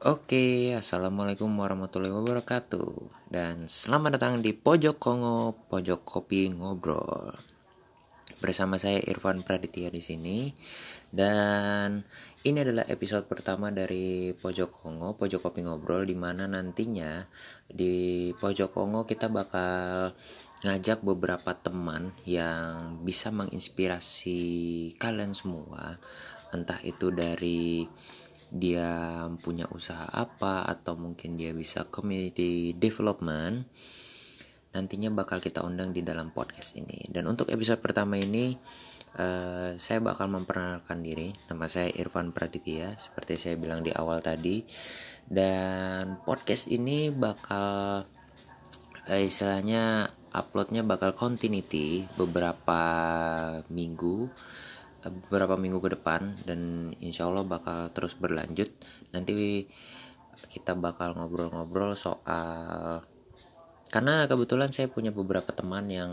Oke, assalamualaikum warahmatullahi wabarakatuh, dan selamat datang di Pojok Kongo, Pojok Kopi Ngobrol. Bersama saya Irfan Praditya di sini, dan ini adalah episode pertama dari Pojok Kongo, Pojok Kopi Ngobrol, di mana nantinya di Pojok Kongo kita bakal ngajak beberapa teman yang bisa menginspirasi kalian semua, entah itu dari dia punya usaha apa atau mungkin dia bisa community development nantinya bakal kita undang di dalam podcast ini. Dan untuk episode pertama ini uh, saya bakal memperkenalkan diri. Nama saya Irfan Praditya seperti saya bilang di awal tadi. Dan podcast ini bakal uh, istilahnya uploadnya bakal continuity beberapa minggu beberapa minggu ke depan dan insya Allah bakal terus berlanjut nanti kita bakal ngobrol-ngobrol soal karena kebetulan saya punya beberapa teman yang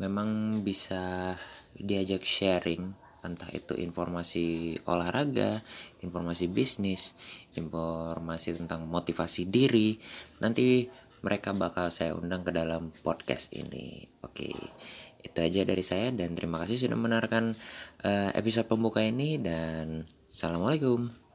memang bisa diajak sharing entah itu informasi olahraga, informasi bisnis, informasi tentang motivasi diri. Nanti mereka bakal saya undang ke dalam podcast ini. Oke. Itu aja dari saya dan terima kasih sudah mendengarkan uh, episode pembuka ini dan assalamualaikum.